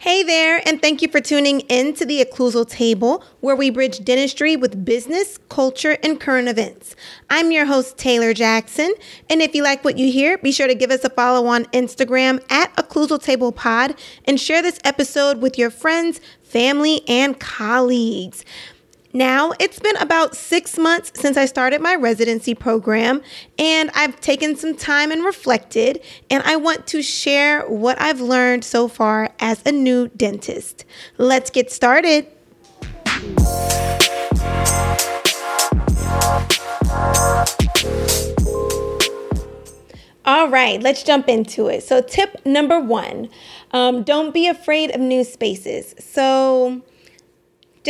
Hey there, and thank you for tuning in to the Occlusal Table, where we bridge dentistry with business, culture, and current events. I'm your host, Taylor Jackson, and if you like what you hear, be sure to give us a follow on Instagram at Occlusal Table Pod and share this episode with your friends, family, and colleagues. Now, it's been about six months since I started my residency program, and I've taken some time and reflected, and I want to share what I've learned so far as a new dentist. Let's get started. All right, let's jump into it. So, tip number one um, don't be afraid of new spaces. So,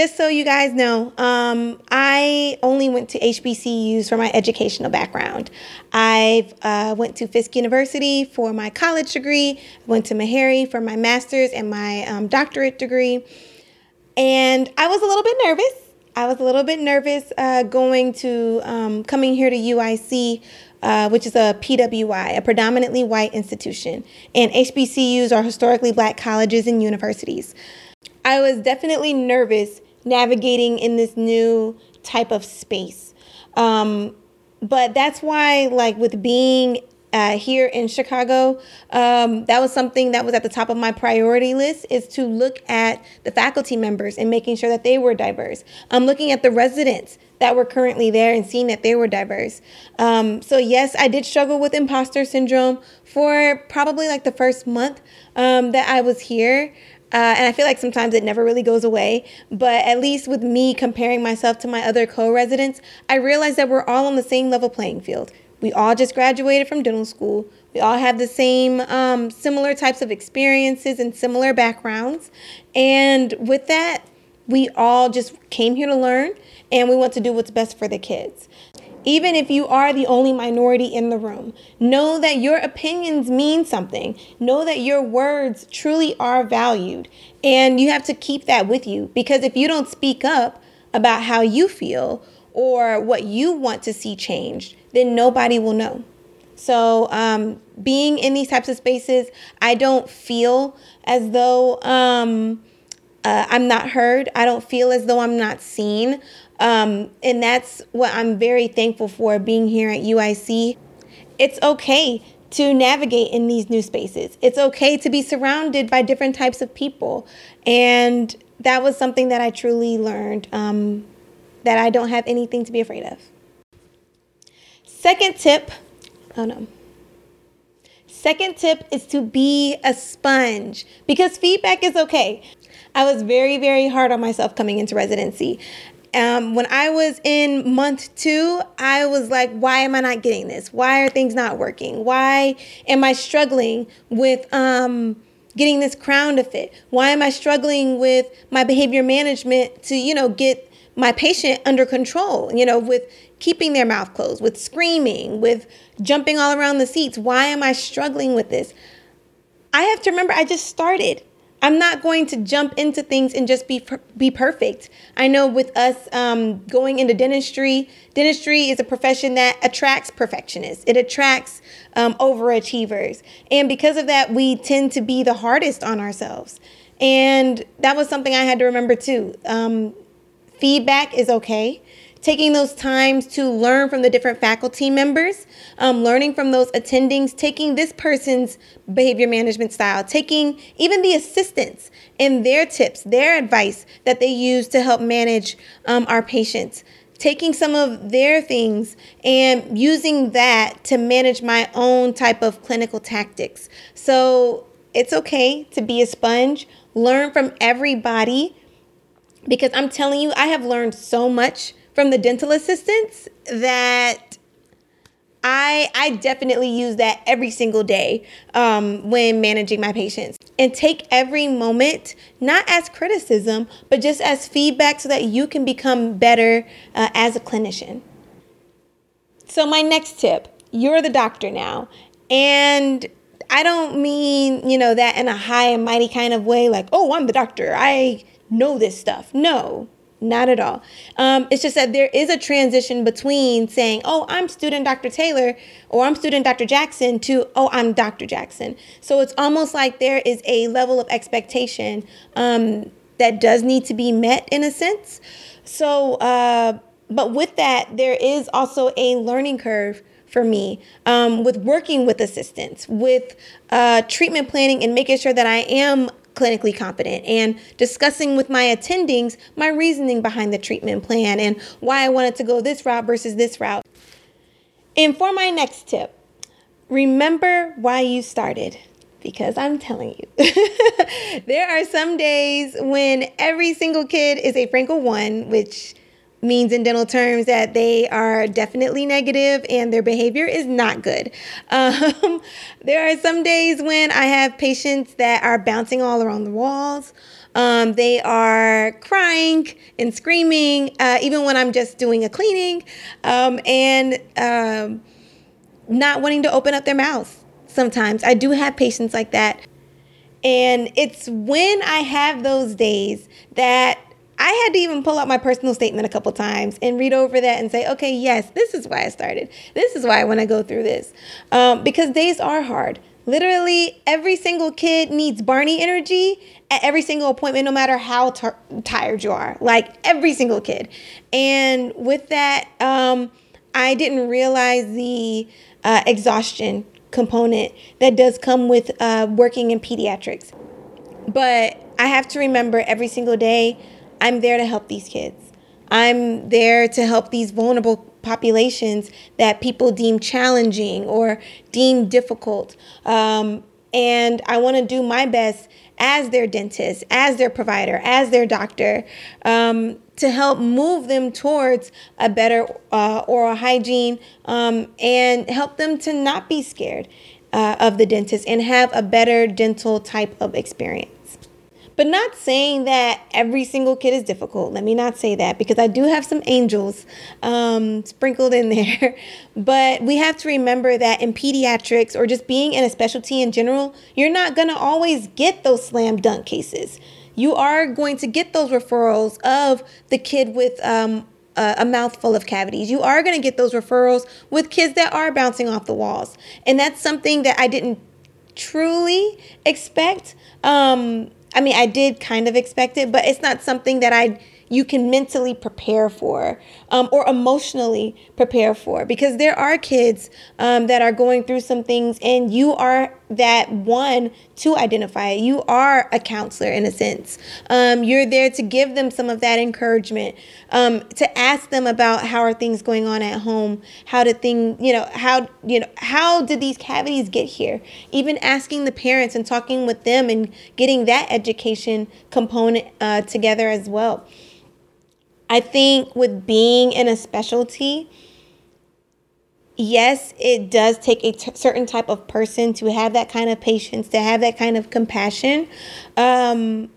just so you guys know, um, I only went to HBCUs for my educational background. I uh, went to Fisk University for my college degree. Went to Meharry for my master's and my um, doctorate degree. And I was a little bit nervous. I was a little bit nervous uh, going to um, coming here to UIC. Uh, which is a PWI, a predominantly white institution. And HBCUs are historically black colleges and universities. I was definitely nervous navigating in this new type of space. Um, but that's why, like, with being uh, here in Chicago, um, that was something that was at the top of my priority list is to look at the faculty members and making sure that they were diverse. I'm looking at the residents that were currently there and seeing that they were diverse. Um, so yes, I did struggle with imposter syndrome for probably like the first month um, that I was here. Uh, and I feel like sometimes it never really goes away. But at least with me comparing myself to my other co residents, I realized that we're all on the same level playing field. We all just graduated from dental school. We all have the same um, similar types of experiences and similar backgrounds. And with that, we all just came here to learn and we want to do what's best for the kids. Even if you are the only minority in the room, know that your opinions mean something. Know that your words truly are valued. And you have to keep that with you because if you don't speak up about how you feel or what you want to see changed, then nobody will know. So, um, being in these types of spaces, I don't feel as though um, uh, I'm not heard. I don't feel as though I'm not seen. Um, and that's what I'm very thankful for being here at UIC. It's okay to navigate in these new spaces. It's okay to be surrounded by different types of people. And that was something that I truly learned um, that I don't have anything to be afraid of. Second tip oh no. Second tip is to be a sponge because feedback is okay. I was very, very hard on myself coming into residency. Um, when I was in month two, I was like, why am I not getting this? Why are things not working? Why am I struggling with um, getting this crown to fit? Why am I struggling with my behavior management to, you know, get my patient under control, you know, with keeping their mouth closed, with screaming, with jumping all around the seats? Why am I struggling with this? I have to remember I just started. I'm not going to jump into things and just be be perfect. I know with us um, going into dentistry, dentistry is a profession that attracts perfectionists. It attracts um, overachievers, and because of that, we tend to be the hardest on ourselves. And that was something I had to remember too. Um, feedback is okay taking those times to learn from the different faculty members, um, learning from those attendings, taking this person's behavior management style, taking even the assistants and their tips, their advice that they use to help manage um, our patients. Taking some of their things and using that to manage my own type of clinical tactics. So it's okay to be a sponge, learn from everybody, because I'm telling you, I have learned so much from the dental assistants that I I definitely use that every single day um, when managing my patients and take every moment not as criticism but just as feedback so that you can become better uh, as a clinician. So my next tip, you're the doctor now, and I don't mean you know that in a high and mighty kind of way like oh I'm the doctor I know this stuff. No, Not at all. Um, it's just that there is a transition between saying, oh, I'm student Dr. Taylor or I'm student Dr. Jackson to, oh, I'm Dr. Jackson. So it's almost like there is a level of expectation um, that does need to be met in a sense. So, uh, but with that, there is also a learning curve for me um, with working with assistants, with uh, treatment planning, and making sure that I am clinically competent and discussing with my attendings my reasoning behind the treatment plan and why I wanted to go this route versus this route. And for my next tip, remember why you started because I'm telling you, there are some days when every single kid is a Frankl 1, which means in dental terms that they are definitely negative and their behavior is not good. Um, there are some days when I have patients that are bouncing all around the walls. Um, they are crying and screaming, uh, even when I'm just doing a cleaning, um, and um, not wanting to open up their mouths sometimes. I do have patients like that. And it's when I have those days that Had to even pull out my personal statement a couple times and read over that and say, okay, yes, this is why I started. This is why I want to go through this. Um, because days are hard. Literally, every single kid needs Barney energy at every single appointment, no matter how tired you are. Like every single kid. And with that, um, I didn't realize the uh, exhaustion component that does come with uh, working in pediatrics. But I have to remember every single day I'm there to help these kids. I'm there to help these vulnerable populations that people deem challenging or deem difficult. Um, and I want to do my best as their dentist, as their provider, as their doctor, um, to help move them towards a better uh, oral hygiene um, and help them to not be scared uh, of the dentist and have a better dental type of experience. But not saying that every single kid is difficult. Let me not say that because I do have some angels um, sprinkled in there. But we have to remember that in pediatrics or just being in a specialty in general, you're not going to always get those slam dunk cases. You are going to get those referrals of the kid with um, a mouthful of cavities. You are going to get those referrals with kids that are bouncing off the walls. And that's something that I didn't truly expect. Um, I mean, I did kind of expect it, but it's not something that I you can mentally prepare for um, or emotionally prepare for because there are kids um, that are going through some things and you are that one to identify it. You are a counselor in a sense. Um, you're there to give them some of that encouragement, um, to ask them about how are things going on at home, how did things, you know, how you know how did these cavities get here? Even asking the parents and talking with them and getting that education component uh, together as well. I think with being in a specialty, yes, it does take a t- certain type of person to have that kind of patience, to have that kind of compassion. Um,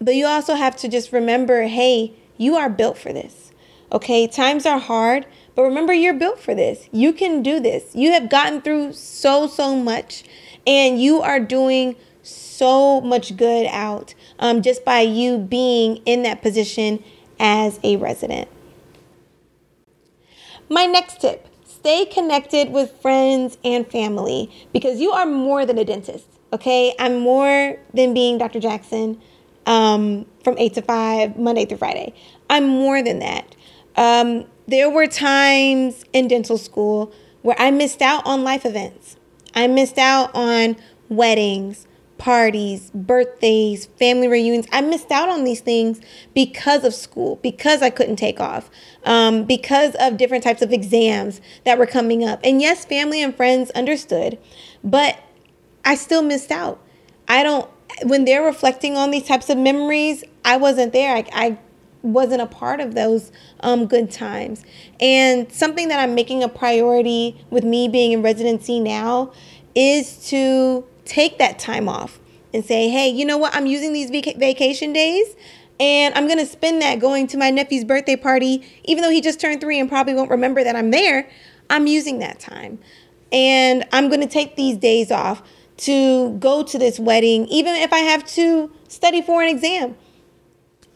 but you also have to just remember hey, you are built for this. Okay, times are hard, but remember you're built for this. You can do this. You have gotten through so, so much, and you are doing so much good out um, just by you being in that position as a resident. My next tip stay connected with friends and family because you are more than a dentist, okay? I'm more than being Dr. Jackson um, from 8 to 5, Monday through Friday. I'm more than that. Um, there were times in dental school where I missed out on life events. I missed out on weddings, parties, birthdays, family reunions. I missed out on these things because of school, because I couldn't take off, um, because of different types of exams that were coming up. And yes, family and friends understood, but I still missed out. I don't, when they're reflecting on these types of memories, I wasn't there. I, I wasn't a part of those um, good times. And something that I'm making a priority with me being in residency now is to take that time off and say, hey, you know what? I'm using these vac- vacation days and I'm going to spend that going to my nephew's birthday party, even though he just turned three and probably won't remember that I'm there. I'm using that time. And I'm going to take these days off to go to this wedding, even if I have to study for an exam.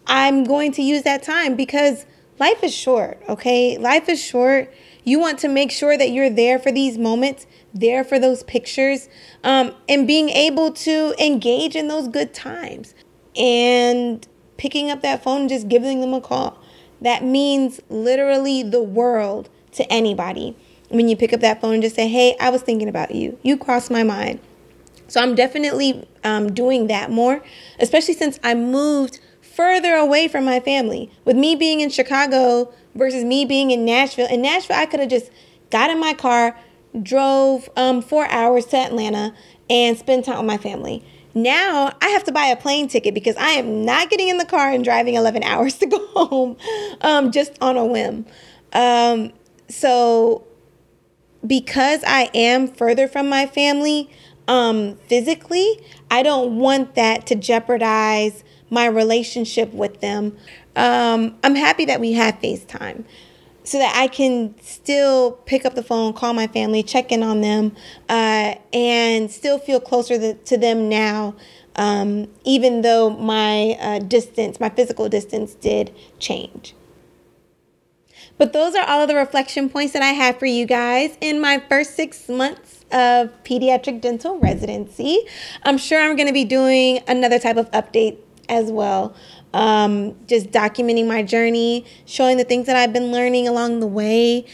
I'm going to use that time because life is short, okay? Life is short. You want to make sure that you're there for these moments, there for those pictures, um, and being able to engage in those good times. And picking up that phone and just giving them a call. That means literally the world to anybody. When you pick up that phone and just say, hey, I was thinking about you. You crossed my mind. So I'm definitely um, doing that more, especially since I moved further away from my family. With me being in Chicago versus me being in Nashville. In Nashville, I could have just got in my car, drove um, four hours to Atlanta, and spent time with my family. Now I have to buy a plane ticket because I am not getting in the car and driving 11 hours to go home um, just on a whim. Um, so, because I am further from my family um, physically, I don't want that to jeopardize my relationship with them. Um, I'm happy that we have FaceTime so that I can still pick up the phone, call my family, check in on them, uh, and still feel closer to, to them now, um, even though my uh, distance, my physical distance, did change. But those are all of the reflection points that I have for you guys in my first six months of pediatric dental residency. I'm sure I'm going to be doing another type of update as well um, just documenting my journey, showing the things that I've been learning along the way.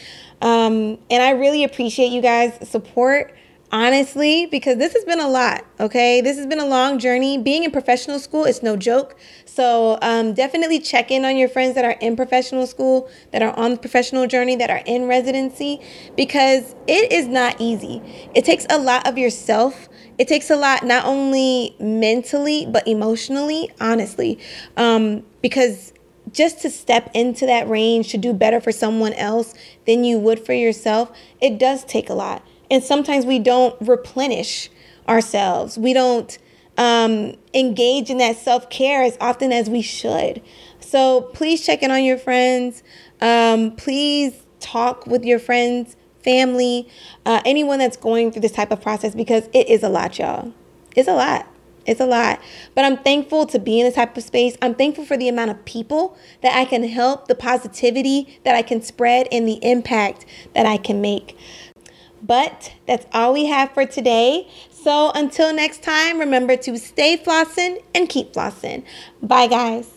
Um, and I really appreciate you guys' support, honestly, because this has been a lot, okay? This has been a long journey. Being in professional school is no joke. So um, definitely check in on your friends that are in professional school, that are on the professional journey, that are in residency, because it is not easy. It takes a lot of yourself it takes a lot, not only mentally, but emotionally, honestly. Um, because just to step into that range to do better for someone else than you would for yourself, it does take a lot. And sometimes we don't replenish ourselves. We don't um, engage in that self care as often as we should. So please check in on your friends. Um, please talk with your friends family, uh, anyone that's going through this type of process because it is a lot, y'all. It's a lot. It's a lot. But I'm thankful to be in this type of space. I'm thankful for the amount of people that I can help, the positivity that I can spread, and the impact that I can make. But that's all we have for today. So until next time, remember to stay flossing and keep flossing. Bye, guys.